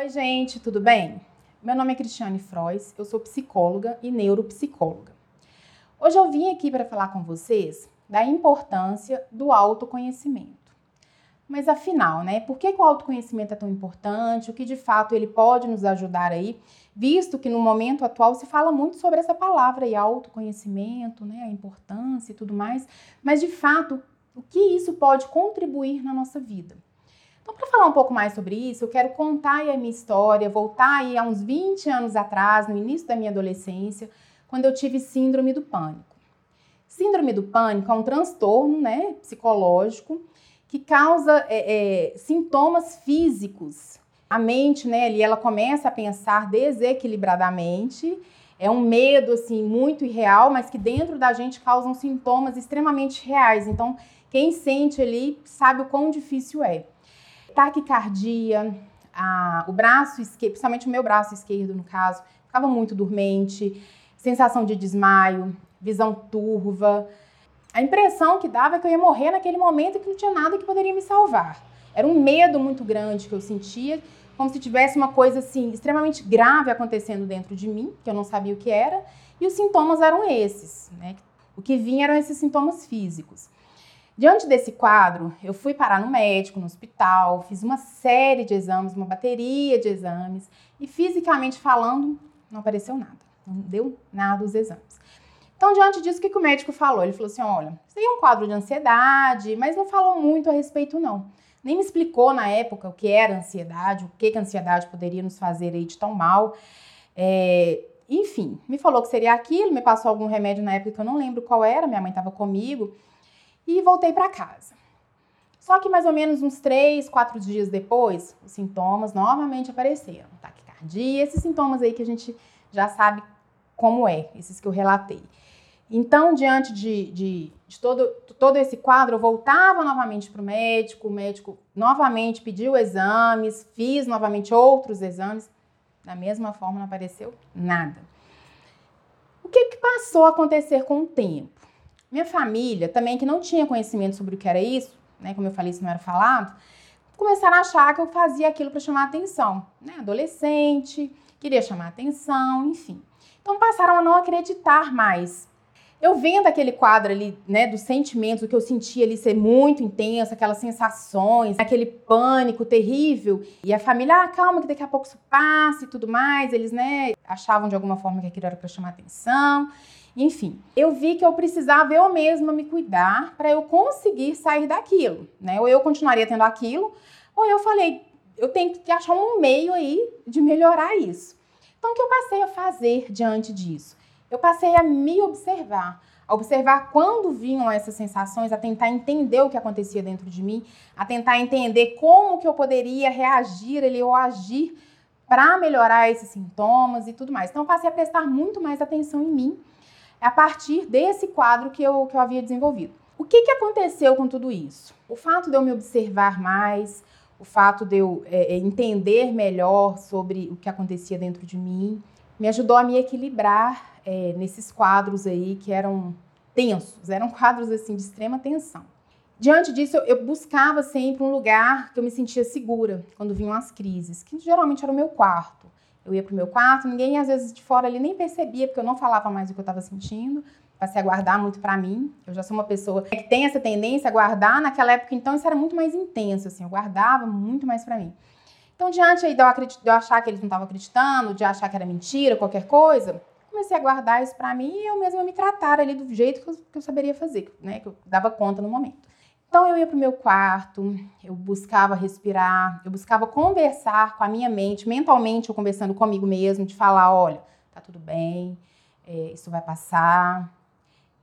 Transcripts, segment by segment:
Oi, gente, tudo bem? Meu nome é Cristiane Frois, eu sou psicóloga e neuropsicóloga. Hoje eu vim aqui para falar com vocês da importância do autoconhecimento. Mas afinal, né, por que, que o autoconhecimento é tão importante? O que de fato ele pode nos ajudar aí, visto que no momento atual se fala muito sobre essa palavra aí, autoconhecimento, né, a importância e tudo mais, mas de fato, o que isso pode contribuir na nossa vida? Então, para falar um pouco mais sobre isso, eu quero contar a minha história, voltar aí a uns 20 anos atrás, no início da minha adolescência, quando eu tive síndrome do pânico. Síndrome do pânico é um transtorno né, psicológico que causa é, é, sintomas físicos. A mente, né, ali, ela começa a pensar desequilibradamente. É um medo, assim, muito irreal, mas que dentro da gente causam sintomas extremamente reais. Então, quem sente ali sabe o quão difícil é. Taquicardia, a, o braço esquerdo, principalmente o meu braço esquerdo, no caso, ficava muito dormente, sensação de desmaio, visão turva, a impressão que dava é que eu ia morrer naquele momento e que não tinha nada que poderia me salvar. Era um medo muito grande que eu sentia, como se tivesse uma coisa assim extremamente grave acontecendo dentro de mim, que eu não sabia o que era, e os sintomas eram esses, né? O que vinha eram esses sintomas físicos. Diante desse quadro, eu fui parar no médico, no hospital, fiz uma série de exames, uma bateria de exames, e fisicamente falando, não apareceu nada. Não deu nada os exames. Então, diante disso, o que, que o médico falou? Ele falou assim: olha, aí é um quadro de ansiedade, mas não falou muito a respeito, não. Nem me explicou na época o que era ansiedade, o que, que a ansiedade poderia nos fazer aí de tão mal. É, enfim, me falou que seria aquilo, me passou algum remédio na época que eu não lembro qual era, minha mãe estava comigo, e voltei para casa. Só que mais ou menos uns três, quatro dias depois, os sintomas novamente apareceram. Taquicardia, esses sintomas aí que a gente já sabe como é, esses que eu relatei. Então, diante de, de, de todo, todo esse quadro, eu voltava novamente para o médico, o médico novamente pediu exames, fiz novamente outros exames, da mesma forma não apareceu nada. O que, que passou a acontecer com o tempo? Minha família, também que não tinha conhecimento sobre o que era isso, né, como eu falei, isso não era falado, começaram a achar que eu fazia aquilo para chamar atenção. Né? Adolescente, queria chamar atenção, enfim. Então passaram a não acreditar mais eu vendo aquele quadro ali, né, dos sentimentos, o que eu sentia ali ser muito intenso, aquelas sensações, aquele pânico terrível, e a família, ah, calma que daqui a pouco isso passa e tudo mais, eles, né, achavam de alguma forma que aquilo era para chamar atenção. Enfim, eu vi que eu precisava eu mesma me cuidar para eu conseguir sair daquilo, né? Ou eu continuaria tendo aquilo, ou eu falei, eu tenho que achar um meio aí de melhorar isso. Então, o que eu passei a fazer diante disso? eu passei a me observar, a observar quando vinham essas sensações, a tentar entender o que acontecia dentro de mim, a tentar entender como que eu poderia reagir ali ou agir para melhorar esses sintomas e tudo mais. Então, eu passei a prestar muito mais atenção em mim a partir desse quadro que eu, que eu havia desenvolvido. O que, que aconteceu com tudo isso? O fato de eu me observar mais, o fato de eu é, entender melhor sobre o que acontecia dentro de mim, me ajudou a me equilibrar é, nesses quadros aí que eram tensos, eram quadros assim de extrema tensão. Diante disso, eu, eu buscava sempre um lugar que eu me sentia segura quando vinham as crises, que geralmente era o meu quarto. Eu ia para o meu quarto, ninguém às vezes de fora ali nem percebia, porque eu não falava mais o que eu estava sentindo. Passei a guardar muito para mim. Eu já sou uma pessoa que tem essa tendência a guardar. Naquela época, então, isso era muito mais intenso, assim. Eu guardava muito mais para mim. Então, diante aí de eu, de eu achar que eles não estavam acreditando, de achar que era mentira, qualquer coisa, comecei a guardar isso para mim e eu mesma me tratar ali do jeito que eu, que eu saberia fazer, né? Que eu dava conta no momento. Então eu ia pro meu quarto, eu buscava respirar, eu buscava conversar com a minha mente, mentalmente eu conversando comigo mesmo, de falar, olha, tá tudo bem, é, isso vai passar,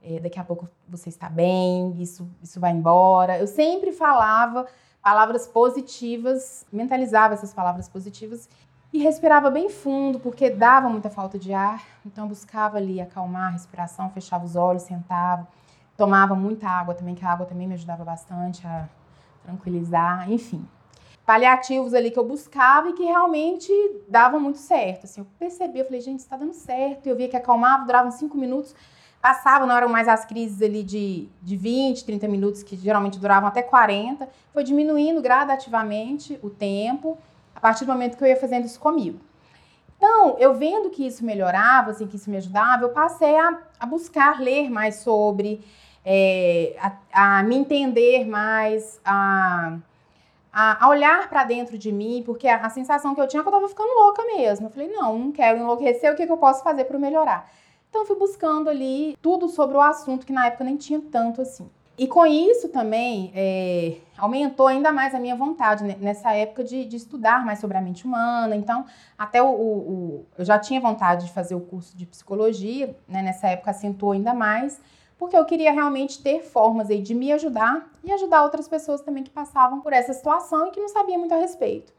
é, daqui a pouco você está bem, isso, isso vai embora. Eu sempre falava palavras positivas, mentalizava essas palavras positivas e respirava bem fundo, porque dava muita falta de ar. Então eu buscava ali acalmar a respiração, fechava os olhos, sentava, tomava muita água também, que a água também me ajudava bastante a tranquilizar, enfim. Paliativos ali que eu buscava e que realmente davam muito certo. Assim, eu percebi, eu falei, gente, está dando certo. Eu via que acalmava, durava uns 5 minutos, passava, não eram mais as crises ali de, de 20, 30 minutos, que geralmente duravam até 40. Foi diminuindo gradativamente o tempo a partir do momento que eu ia fazendo isso comigo. Então, eu vendo que isso melhorava, assim, que isso me ajudava, eu passei a, a buscar ler mais sobre, é, a, a, me entender mais, a, a olhar para dentro de mim, porque a, a, sensação que eu tinha é que eu estava ficando louca mesmo. Eu falei, não, não quero enlouquecer, o que, que eu posso fazer para melhorar? Então, eu fui buscando ali tudo sobre o assunto, que na época nem tinha tanto assim. E com isso também é, aumentou ainda mais a minha vontade né, nessa época de, de, estudar mais sobre a mente humana. Então, até o, o, o, eu já tinha vontade de fazer o curso de psicologia, né, nessa época acentuou ainda mais, porque eu queria realmente ter formas aí de me ajudar e ajudar outras pessoas também que passavam por essa situação e que não sabiam muito a respeito.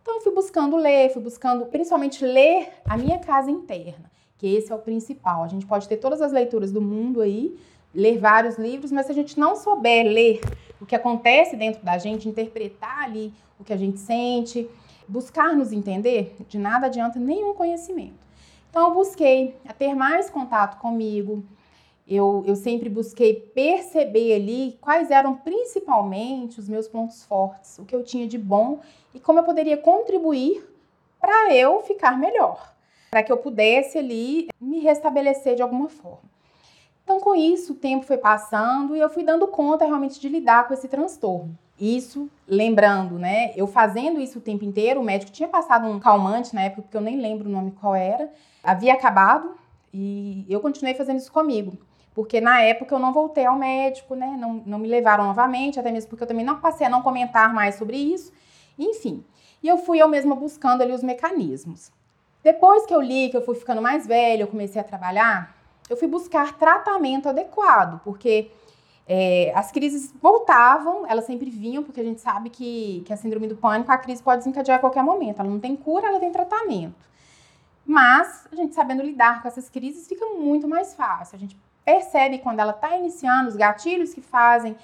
Então, eu fui buscando ler, fui buscando principalmente ler a minha casa interna, que esse é o principal. A gente pode ter todas as leituras do mundo aí, ler vários livros, mas se a gente não souber ler o que acontece dentro da gente, interpretar ali o que a gente sente, buscar nos entender, de nada adianta nenhum conhecimento. Então, eu busquei ter mais contato comigo, eu, eu sempre busquei perceber ali quais eram principalmente os meus pontos fortes, o que eu tinha de bom e como eu poderia contribuir para eu ficar melhor, para que eu pudesse ali me restabelecer de alguma forma. Então, com isso, o tempo foi passando e eu fui dando conta realmente de lidar com esse transtorno. Isso, lembrando, né? Eu fazendo isso o tempo inteiro, o médico tinha passado um calmante na época, porque eu nem lembro o nome qual era, havia acabado e eu continuei fazendo isso comigo. Porque na época eu não voltei ao médico, né? Não, não me levaram novamente, até mesmo porque eu também não passei a não comentar mais sobre isso. Enfim. E eu fui eu mesma buscando ali os mecanismos. Depois que eu li, que eu fui ficando mais velha, eu comecei a trabalhar, eu fui buscar tratamento adequado, porque é, as crises voltavam, elas sempre vinham, porque a gente sabe que, que a síndrome do pânico, a crise pode desencadear a qualquer momento. Ela não tem cura, ela tem tratamento. Mas a gente sabendo lidar com essas crises fica muito mais fácil. A gente percebe quando ela está iniciando, os gatilhos que fazem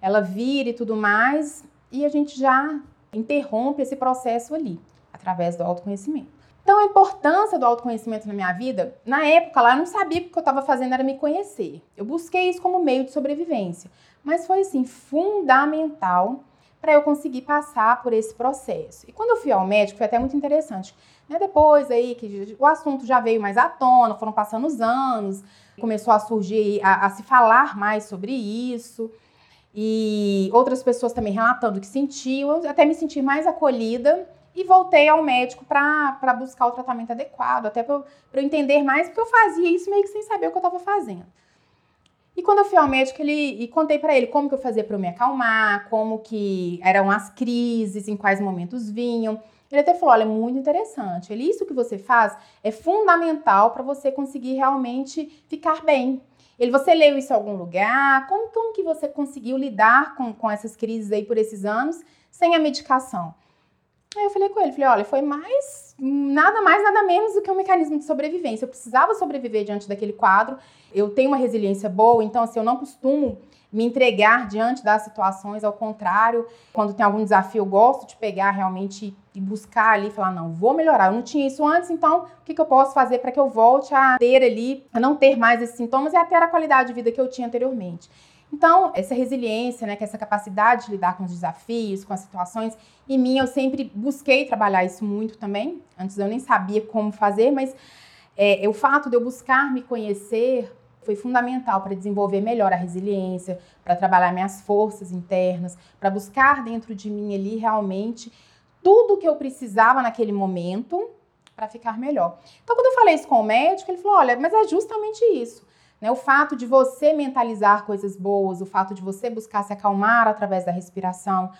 ela vir e tudo mais, e a gente já interrompe esse processo ali, através do autoconhecimento. Então, a importância do autoconhecimento na minha vida, na época lá, eu não sabia que o que eu estava fazendo era me conhecer. Eu busquei isso como meio de sobrevivência, mas foi, assim, fundamental para eu conseguir passar por esse processo. E quando eu fui ao médico, foi até muito interessante. Né? Depois aí que o assunto já veio mais à tona, foram passando os anos, começou a surgir, a, a se falar mais sobre isso. E outras pessoas também relatando que sentiam, até me senti mais acolhida e voltei ao médico para buscar o tratamento adequado, até para eu entender mais, porque eu fazia isso meio que sem saber o que eu estava fazendo. E quando eu fui ao médico, ele e contei para ele como que eu fazia para me acalmar, como que eram as crises, em quais momentos vinham. Ele até falou: olha, é muito interessante. Ele, isso que você faz é fundamental para você conseguir realmente ficar bem. Ele, você leu isso em algum lugar? Como, como que você conseguiu lidar com, com essas crises aí por esses anos sem a medicação? Aí eu falei com ele, falei, olha, foi mais, nada mais, nada menos do que um mecanismo de sobrevivência. Eu precisava sobreviver diante daquele quadro. Eu tenho uma resiliência boa, então assim, eu não costumo me entregar diante das situações, ao contrário, quando tem algum desafio, eu gosto de pegar realmente e buscar ali, falar, não, vou melhorar. Eu não tinha isso antes, então o que, que eu posso fazer para que eu volte a ter ali, a não ter mais esses sintomas e a ter a qualidade de vida que eu tinha anteriormente. Então, essa resiliência, né, que é essa capacidade de lidar com os desafios, com as situações, em mim eu sempre busquei trabalhar isso muito também. Antes eu nem sabia como fazer, mas é, o fato de eu buscar me conhecer foi fundamental para desenvolver melhor a resiliência, para trabalhar minhas forças internas, para buscar dentro de mim ali realmente tudo o que eu precisava naquele momento para ficar melhor. Então, quando eu falei isso com o médico, ele falou: olha, mas é justamente isso. Né? O fato de você mentalizar coisas boas, o fato de você buscar se acalmar através da respiração,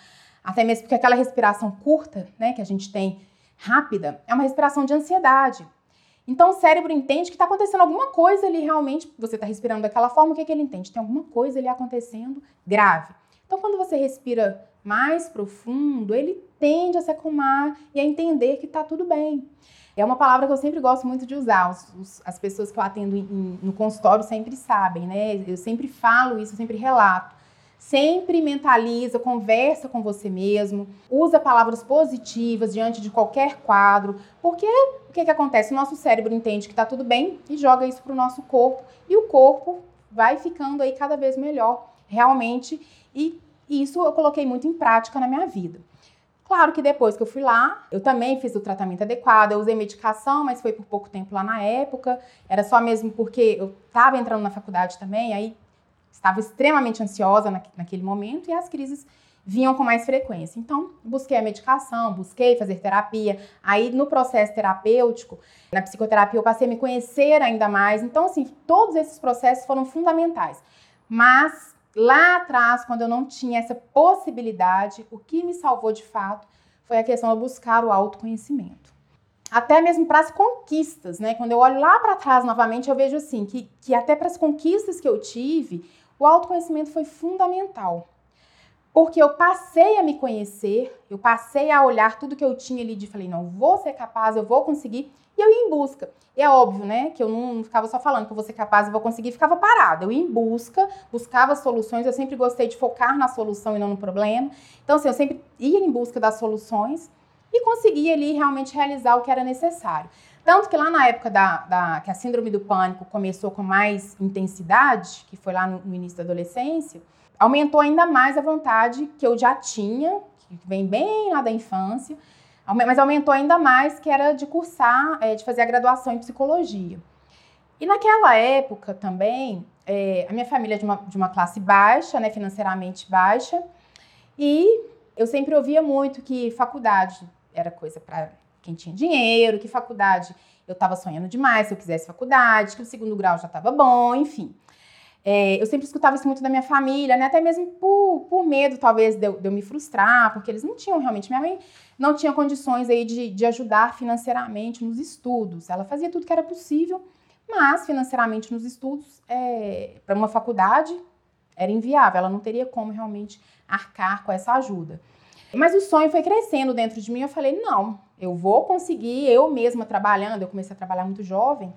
até mesmo porque aquela respiração curta, né, que a gente tem rápida, é uma respiração de ansiedade. Então o cérebro entende que está acontecendo alguma coisa ali realmente, você está respirando daquela forma, o que, é que ele entende? Tem alguma coisa ali acontecendo grave. Então quando você respira mais profundo, ele tende a se acalmar e a entender que está tudo bem. É uma palavra que eu sempre gosto muito de usar. Os, os, as pessoas que eu atendo em, no consultório sempre sabem, né? Eu sempre falo isso, eu sempre relato. Sempre mentaliza, conversa com você mesmo, usa palavras positivas diante de qualquer quadro, porque o que, que acontece? O nosso cérebro entende que está tudo bem e joga isso para o nosso corpo, e o corpo vai ficando aí cada vez melhor, realmente, e isso eu coloquei muito em prática na minha vida. Claro que depois que eu fui lá, eu também fiz o tratamento adequado, eu usei medicação, mas foi por pouco tempo lá na época. Era só mesmo porque eu estava entrando na faculdade também, aí estava extremamente ansiosa naquele momento e as crises vinham com mais frequência. Então, busquei a medicação, busquei fazer terapia. Aí, no processo terapêutico, na psicoterapia, eu passei a me conhecer ainda mais. Então, assim, todos esses processos foram fundamentais. Mas lá atrás, quando eu não tinha essa possibilidade, o que me salvou de fato foi a questão de buscar o autoconhecimento. Até mesmo para as conquistas, né? Quando eu olho lá para trás novamente, eu vejo assim que, que até para as conquistas que eu tive, o autoconhecimento foi fundamental. Porque eu passei a me conhecer, eu passei a olhar tudo que eu tinha ali de falei, não, vou ser capaz, eu vou conseguir, e eu ia em busca. E é óbvio, né, que eu não ficava só falando que eu vou ser capaz e vou conseguir, ficava parada. Eu ia em busca, buscava soluções, eu sempre gostei de focar na solução e não no problema. Então, assim, eu sempre ia em busca das soluções e conseguia ali realmente realizar o que era necessário. Tanto que lá na época da, da, que a síndrome do pânico começou com mais intensidade, que foi lá no, no início da adolescência, aumentou ainda mais a vontade que eu já tinha, que vem bem lá da infância, mas aumentou ainda mais que era de cursar, é, de fazer a graduação em psicologia. E naquela época também, é, a minha família é de uma, de uma classe baixa, né, financeiramente baixa, e eu sempre ouvia muito que faculdade era coisa para quem tinha dinheiro, que faculdade eu estava sonhando demais se eu quisesse faculdade, que o segundo grau já estava bom, enfim. É, eu sempre escutava isso muito da minha família, né? Até mesmo por, por medo, talvez, de eu, de eu, me frustrar, porque eles não tinham realmente. Minha mãe não tinha condições aí de, de ajudar financeiramente nos estudos. Ela fazia tudo que era possível, mas financeiramente nos estudos, é, para uma faculdade, era inviável. Ela não teria como realmente arcar com essa ajuda. Mas o sonho foi crescendo dentro de mim. Eu falei: não, eu vou conseguir, eu mesma trabalhando. Eu comecei a trabalhar muito jovem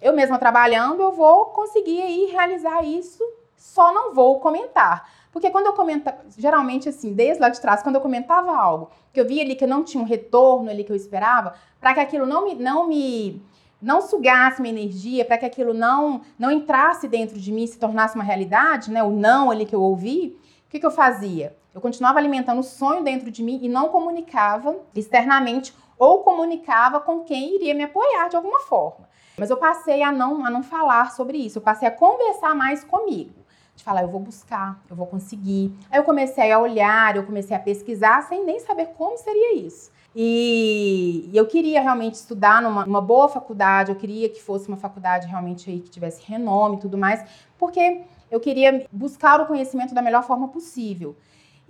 eu mesma trabalhando, eu vou conseguir aí realizar isso, só não vou comentar. Porque quando eu comentava, geralmente assim, desde lá de trás, quando eu comentava algo, que eu via ali que não tinha um retorno ali que eu esperava, para que aquilo não me, não me não sugasse minha energia, para que aquilo não não entrasse dentro de mim, se tornasse uma realidade, né, o não ali que eu ouvi, o que, que eu fazia? Eu continuava alimentando o sonho dentro de mim e não comunicava externamente ou comunicava com quem iria me apoiar de alguma forma. Mas eu passei a não, a não falar sobre isso, eu passei a conversar mais comigo. De falar, eu vou buscar, eu vou conseguir. Aí eu comecei a olhar, eu comecei a pesquisar sem nem saber como seria isso. E eu queria realmente estudar numa, numa, boa faculdade, eu queria que fosse uma faculdade realmente aí que tivesse renome e tudo mais, porque eu queria buscar o conhecimento da melhor forma possível.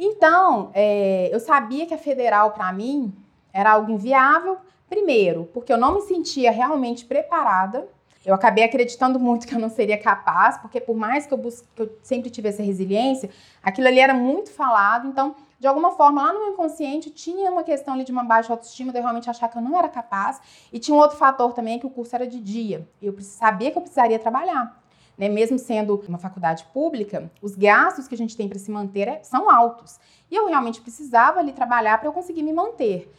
Então, é, eu sabia que a federal, para mim, era algo inviável, Primeiro, porque eu não me sentia realmente preparada. Eu acabei acreditando muito que eu não seria capaz, porque por mais que eu, busque, que eu sempre tivesse resiliência, aquilo ali era muito falado. Então, de alguma forma, lá no meu inconsciente, tinha uma questão ali de uma baixa autoestima, de eu realmente achar que eu não era capaz. E tinha um outro fator também, que o curso era de dia. Eu sabia que eu precisaria trabalhar. Né? Mesmo sendo uma faculdade pública, os gastos que a gente tem para se manter é, são altos. E eu realmente precisava ali trabalhar para eu conseguir me manter.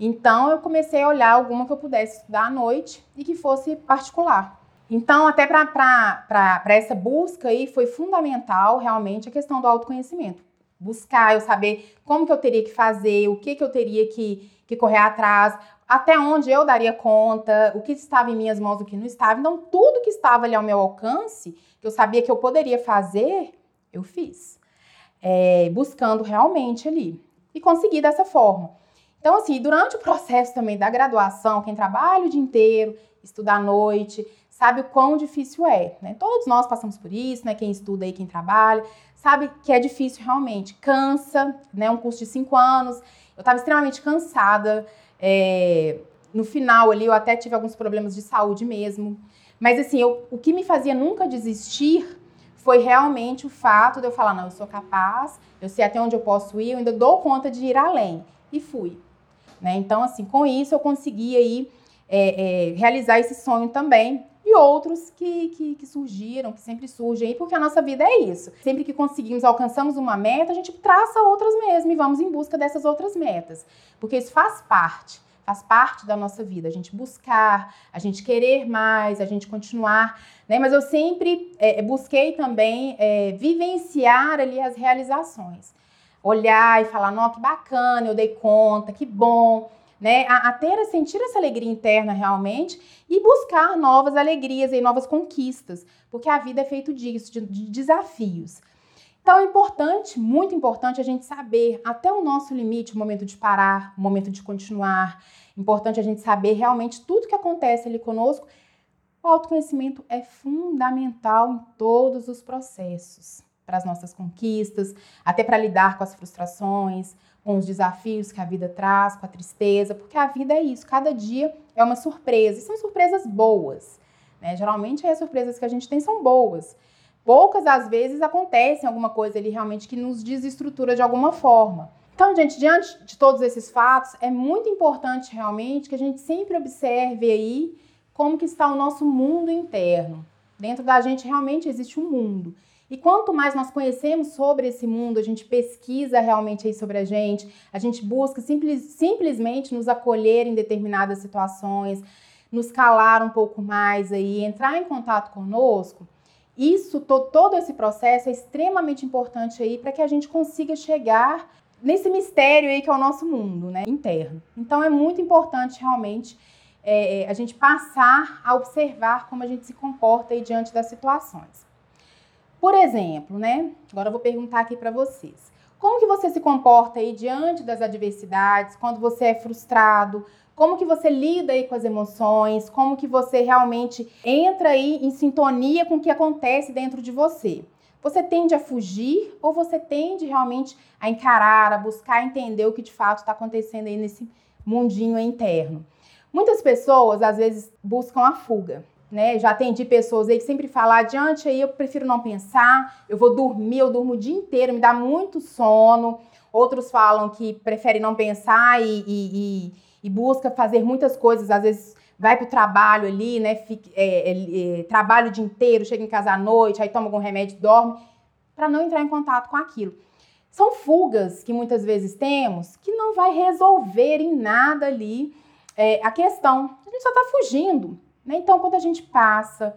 Então eu comecei a olhar alguma que eu pudesse estudar à noite e que fosse particular. Então, até para essa busca aí foi fundamental realmente a questão do autoconhecimento. Buscar, eu saber como que eu teria que fazer, o que que eu teria que, que correr atrás, até onde eu daria conta, o que estava em minhas mãos, o que não estava. Então, tudo que estava ali ao meu alcance, que eu sabia que eu poderia fazer, eu fiz. É, buscando realmente ali. E consegui dessa forma. Então, assim, durante o processo também da graduação, quem trabalha o dia inteiro, estuda à noite, sabe o quão difícil é, né? Todos nós passamos por isso, né? Quem estuda aí, quem trabalha, sabe que é difícil realmente. Cansa, né? Um curso de cinco anos. Eu estava extremamente cansada. É... No final ali, eu até tive alguns problemas de saúde mesmo. Mas, assim, eu, o que me fazia nunca desistir foi realmente o fato de eu falar: não, eu sou capaz, eu sei até onde eu posso ir, eu ainda dou conta de ir além. E fui. Né? Então, assim, com isso eu consegui aí é, é, realizar esse sonho também outros que, que, que, surgiram, que sempre surgem porque a nossa vida é isso. Sempre que conseguimos, alcançamos uma meta, a gente traça outras mesmo e vamos em busca dessas outras metas, porque isso faz parte, faz parte da nossa vida, a gente buscar, a gente querer mais, a gente continuar, né? Mas eu sempre é, busquei também é, vivenciar ali as realizações. olhar e falar, não, que bacana, eu dei conta, que bom, né? A, a ter, a sentir essa alegria interna realmente e buscar novas alegrias e novas conquistas, porque a vida é feito disso, de, de desafios. Então é importante, muito importante a gente saber até o nosso limite, o momento de parar, o momento de continuar. Importante a gente saber realmente tudo que acontece ali conosco. O autoconhecimento é fundamental em todos os processos para as nossas conquistas, até para lidar com as frustrações, com os desafios que a vida traz, com a tristeza, porque a vida é isso, cada dia é uma surpresa, e são surpresas boas. Né? Geralmente as surpresas que a gente tem são boas. Poucas às vezes acontecem alguma coisa ali realmente que nos desestrutura de alguma forma. Então, gente, diante de todos esses fatos, é muito importante realmente que a gente sempre observe aí como que está o nosso mundo interno. Dentro da gente realmente existe um mundo. E quanto mais nós conhecemos sobre esse mundo, a gente pesquisa realmente aí sobre a gente, a gente busca simples, simplesmente nos acolher em determinadas situações, nos calar um pouco mais aí, entrar em contato conosco, isso, to, todo esse processo é extremamente importante aí para que a gente consiga chegar nesse mistério aí que é o nosso mundo, né, interno. Então é muito importante realmente é, a gente passar a observar como a gente se comporta aí diante das situações. Por exemplo, né? Agora eu vou perguntar aqui para vocês. Como que você se comporta aí diante das adversidades, quando você é frustrado? Como que você lida aí com as emoções? Como que você realmente entra aí em sintonia com o que acontece dentro de você? Você tende a fugir ou você tende realmente a encarar, a buscar entender o que de fato está acontecendo aí nesse mundinho interno? Muitas pessoas às vezes buscam a fuga né? Já atendi pessoas aí que sempre falam, adiante aí eu prefiro não pensar, eu vou dormir, eu durmo o dia inteiro, me dá muito sono. Outros falam que preferem não pensar e, e, e, e busca fazer muitas coisas, às vezes vai para o trabalho ali, né? Fica, é, é, é, trabalho o dia inteiro, chega em casa à noite, aí toma algum remédio, dorme, para não entrar em contato com aquilo. São fugas que muitas vezes temos que não vai resolver em nada ali é, a questão. A gente só está fugindo. Né? Então, quando a gente passa,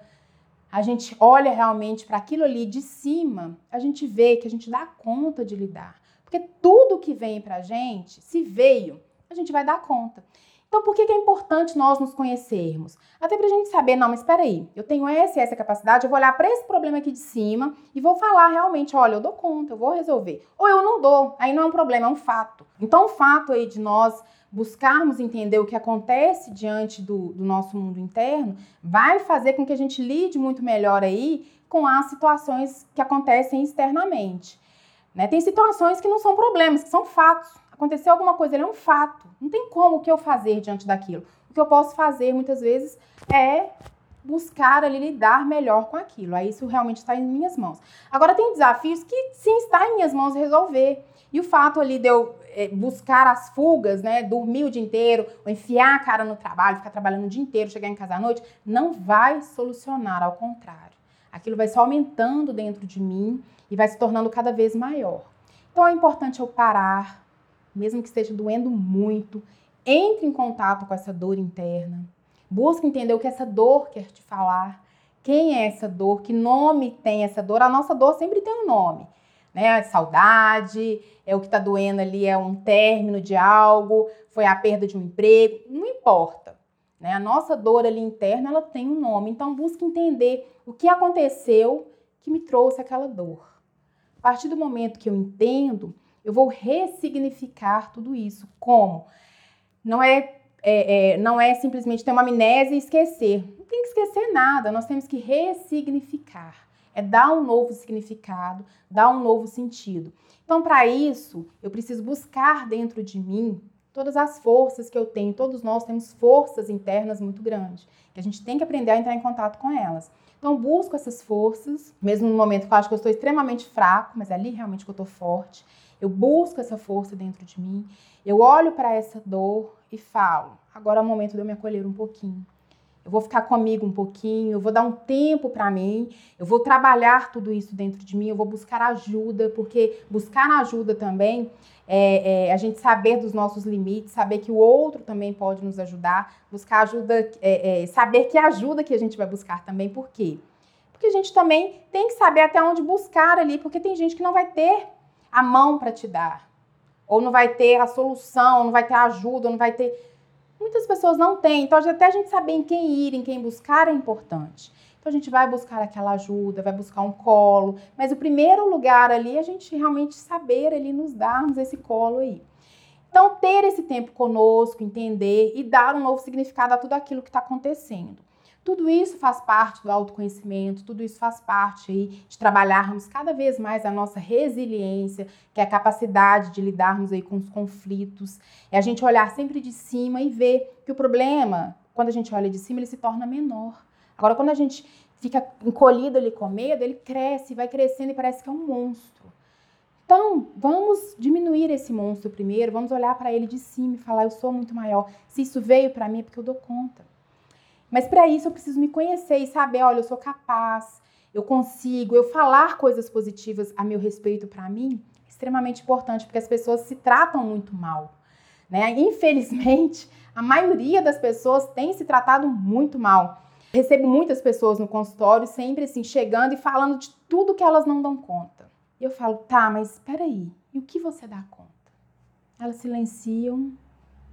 a gente olha realmente para aquilo ali de cima, a gente vê que a gente dá conta de lidar. Porque tudo que vem para a gente, se veio, a gente vai dar conta. Então, por que, é importante nós nos conhecermos? Até para a gente saber, não, mas espera aí, eu tenho essa e essa capacidade, eu vou olhar para esse problema aqui de cima e vou falar realmente, olha, eu dou conta, eu vou resolver. Ou eu não dou, aí não é um problema, é um fato. Então, o fato aí de nós buscarmos entender o que acontece diante do, do, nosso mundo interno, vai fazer com que a gente lide muito melhor aí com as situações que acontecem externamente. Né? Tem situações que não são problemas, que são fatos. Aconteceu alguma coisa, ele é um fato. Não tem como o que eu fazer diante daquilo. O que eu posso fazer muitas vezes é buscar ali lidar melhor com aquilo. Aí isso realmente está em minhas mãos. Agora tem desafios que sim está em minhas mãos resolver. E o fato ali de eu é, buscar as fugas, né, dormir o dia inteiro, ou enfiar a cara no trabalho, ficar trabalhando o dia inteiro, chegar em casa à noite, não vai solucionar, ao contrário. Aquilo vai só aumentando dentro de mim e vai se tornando cada vez maior. Então é importante eu parar, mesmo que esteja doendo muito, entre em contato com essa dor interna, busque entender o que essa dor quer te falar, quem é essa dor, que nome tem essa dor. A nossa dor sempre tem um nome né? Saudade, é o que está doendo ali, é um término de algo, foi a perda de um emprego, não importa. Né? A nossa dor ali interna, ela tem um nome. Então, busque entender o que aconteceu que me trouxe aquela dor. A partir do momento que eu entendo, eu vou ressignificar tudo isso. Como? Não é, é, é não é simplesmente ter uma amnésia e esquecer. Não tem que esquecer nada, nós temos que ressignificar é dar um novo significado, dar um novo sentido. Então, para isso, eu preciso buscar dentro de mim todas as forças que eu tenho. Todos nós temos forças internas muito grandes, que a gente tem que aprender a entrar em contato com elas. Então, busco essas forças, mesmo no momento que eu acho que eu estou extremamente fraco, mas é ali realmente que eu estou forte. Eu busco essa força dentro de mim, eu olho para essa dor e falo: agora é o momento de eu me acolher um pouquinho eu vou ficar comigo um pouquinho, eu vou dar um tempo para mim, eu vou trabalhar tudo isso dentro de mim, eu vou buscar ajuda, porque buscar ajuda também é, é, a gente saber dos nossos limites, saber que o outro também pode nos ajudar, buscar ajuda, é, é, saber que ajuda que a gente vai buscar também, por quê? Porque a gente também tem que saber até onde buscar ali, porque tem gente que não vai ter a mão para te dar, ou não vai ter a solução, não vai ter a ajuda, não vai ter. Muitas pessoas não têm, então até a gente saber em quem ir, em quem buscar é importante. Então a gente vai buscar aquela ajuda, vai buscar um colo, mas o primeiro lugar ali é a gente realmente saber ali nos darmos esse colo aí. Então ter esse tempo conosco, entender e dar um novo significado a tudo aquilo que está acontecendo. Tudo isso faz parte do autoconhecimento, tudo isso faz parte aí de trabalharmos cada vez mais a nossa resiliência, que é a capacidade de lidarmos aí com os conflitos. É a gente olhar sempre de cima e ver que o problema, quando a gente olha de cima, ele se torna menor. Agora, quando a gente fica encolhido ali com medo, ele cresce, vai crescendo e parece que é um monstro. Então, vamos diminuir esse monstro primeiro, vamos olhar para ele de cima e falar: eu sou muito maior. Se isso veio para mim, é porque eu dou conta. Mas para isso eu preciso me conhecer e saber, olha, eu sou capaz, eu consigo, eu falar coisas positivas a meu respeito para mim, é extremamente importante, porque as pessoas se tratam muito mal. Né? Infelizmente, a maioria das pessoas tem se tratado muito mal. recebo muitas pessoas no consultório sempre assim, chegando e falando de tudo que elas não dão conta. E eu falo, tá, mas espera aí, e o que você dá conta? Elas silenciam,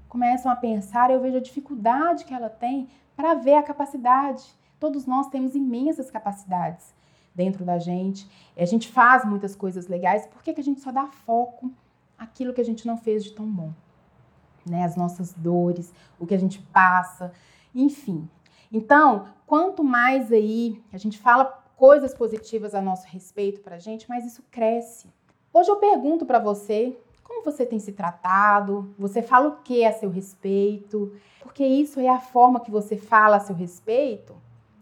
começam a pensar, eu vejo a dificuldade que ela tem para ver a capacidade. Todos nós temos imensas capacidades dentro da gente. A gente faz muitas coisas legais, por que, que a gente só dá foco aquilo que a gente não fez de tão bom? Né? As nossas dores, o que a gente passa, enfim. Então, quanto mais aí a gente fala coisas positivas a nosso respeito para a gente, mais isso cresce. Hoje eu pergunto para você como você tem se tratado? Você fala o que a seu respeito? Porque isso é a forma que você fala a seu respeito,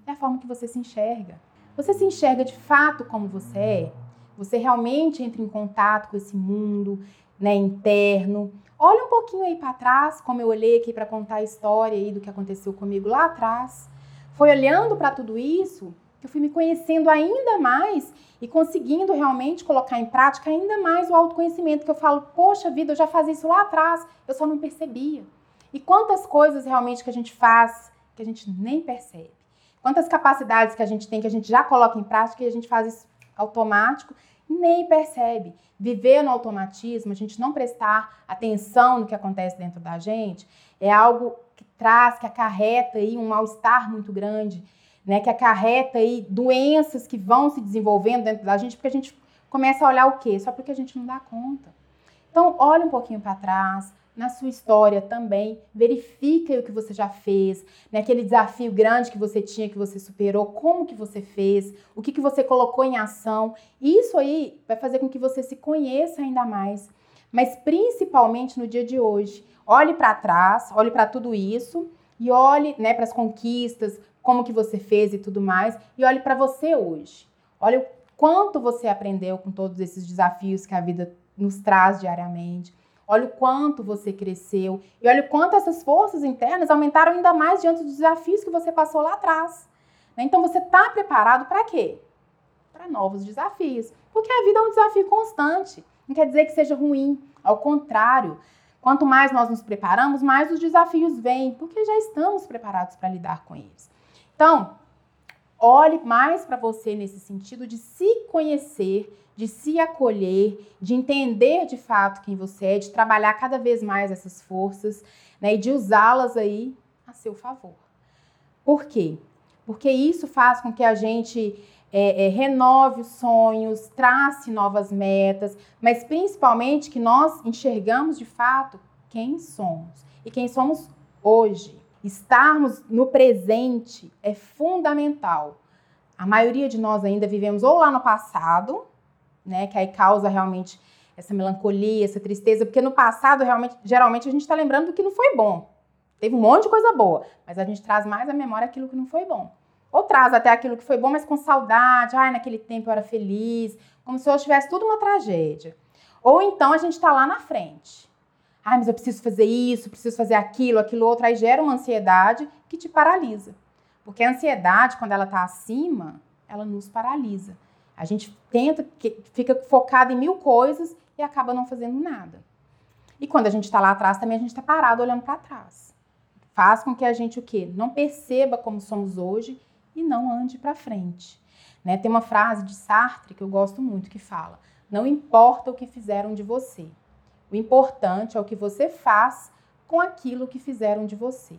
é a forma que você se enxerga. Você se enxerga de fato como você é? Você realmente entra em contato com esse mundo né, interno? Olha um pouquinho aí para trás, como eu olhei aqui para contar a história aí do que aconteceu comigo lá atrás. Foi olhando para tudo isso eu fui me conhecendo ainda mais e conseguindo realmente colocar em prática ainda mais o autoconhecimento, que eu falo, poxa vida, eu já fazia isso lá atrás, eu só não percebia. E quantas coisas realmente que a gente faz que a gente nem percebe. Quantas capacidades que a gente tem que a gente já coloca em prática e a gente faz isso automático nem percebe. Viver no automatismo, a gente não prestar atenção no que acontece dentro da gente, é algo que traz, que acarreta aí um mal-estar muito grande né, que acarreta aí doenças que vão se desenvolvendo dentro da gente, porque a gente começa a olhar o quê? Só porque a gente não dá conta. Então, olha um pouquinho para trás, na sua história também, verifique o que você já fez, né, aquele desafio grande que você tinha, que você superou, como que você fez, o que, que você colocou em ação. Isso aí vai fazer com que você se conheça ainda mais. Mas principalmente no dia de hoje, olhe para trás, olhe para tudo isso e olhe né, para as conquistas, como que você fez e tudo mais, e olhe para você hoje. Olha o quanto você aprendeu com todos esses desafios que a vida nos traz diariamente. Olha o quanto você cresceu e olha o quanto essas forças internas aumentaram ainda mais diante dos desafios que você passou lá atrás. Né? Então você está preparado para quê? Para novos desafios. Porque a vida é um desafio constante. Não quer dizer que seja ruim. Ao contrário, quanto mais nós nos preparamos, mais os desafios vêm, porque já estamos preparados para lidar com eles. Então, olhe mais para você nesse sentido de se conhecer, de se acolher, de entender de fato quem você é, de trabalhar cada vez mais essas forças, né, e de usá-las aí a seu favor. Por quê? Porque isso faz com que a gente é, é, renove os sonhos, trace novas metas, mas principalmente que nós enxergamos de fato quem somos e quem somos hoje. Estarmos no presente é fundamental. A maioria de nós ainda vivemos ou lá no passado, né, que aí causa realmente essa melancolia, essa tristeza, porque no passado realmente, geralmente a gente está lembrando do que não foi bom. Teve um monte de coisa boa, mas a gente traz mais à memória aquilo que não foi bom. Ou traz até aquilo que foi bom, mas com saudade. Ai, naquele tempo eu era feliz, como se hoje tivesse tudo uma tragédia. Ou então a gente está lá na frente. Ai, mas eu preciso fazer isso, preciso fazer aquilo, aquilo outro. Aí gera uma ansiedade que te paralisa. Porque a ansiedade, quando ela está acima, ela nos paralisa. A gente tenta, fica focado em mil coisas e acaba não fazendo nada. E quando a gente está lá atrás, também a gente está parado olhando para trás. Faz com que a gente o quê? Não perceba como somos hoje e não ande para frente. Né? Tem uma frase de Sartre que eu gosto muito que fala: Não importa o que fizeram de você. O importante é o que você faz com aquilo que fizeram de você.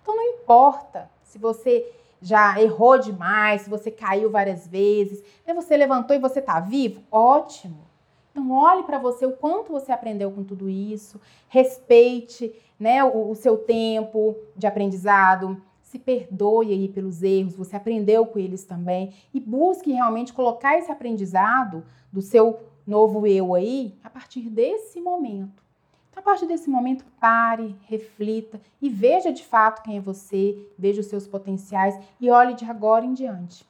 Então não importa se você já errou demais, se você caiu várias vezes, se você levantou e você está vivo, ótimo. Então olhe para você o quanto você aprendeu com tudo isso, respeite né, o, o seu tempo de aprendizado, se perdoe aí pelos erros, você aprendeu com eles também e busque realmente colocar esse aprendizado do seu novo eu aí a partir desse momento. Então, a partir desse momento, pare, reflita e veja de fato quem é você, veja os seus potenciais e olhe de agora em diante.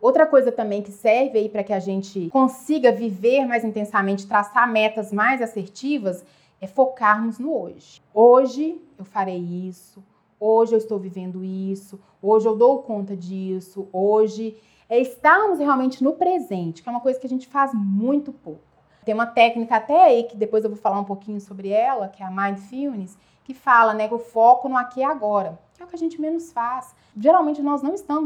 Outra coisa também que serve aí para que a gente consiga viver mais intensamente, traçar metas mais assertivas, é focarmos no hoje. Hoje eu farei isso, hoje eu estou vivendo isso, hoje eu dou conta disso, hoje é estarmos realmente no presente, que é uma coisa que a gente faz muito pouco. Tem uma técnica até aí que depois eu vou falar um pouquinho sobre ela, que é a mindfulness, que fala, né, o foco no aqui e agora, que é o que a gente menos faz. Geralmente nós não estamos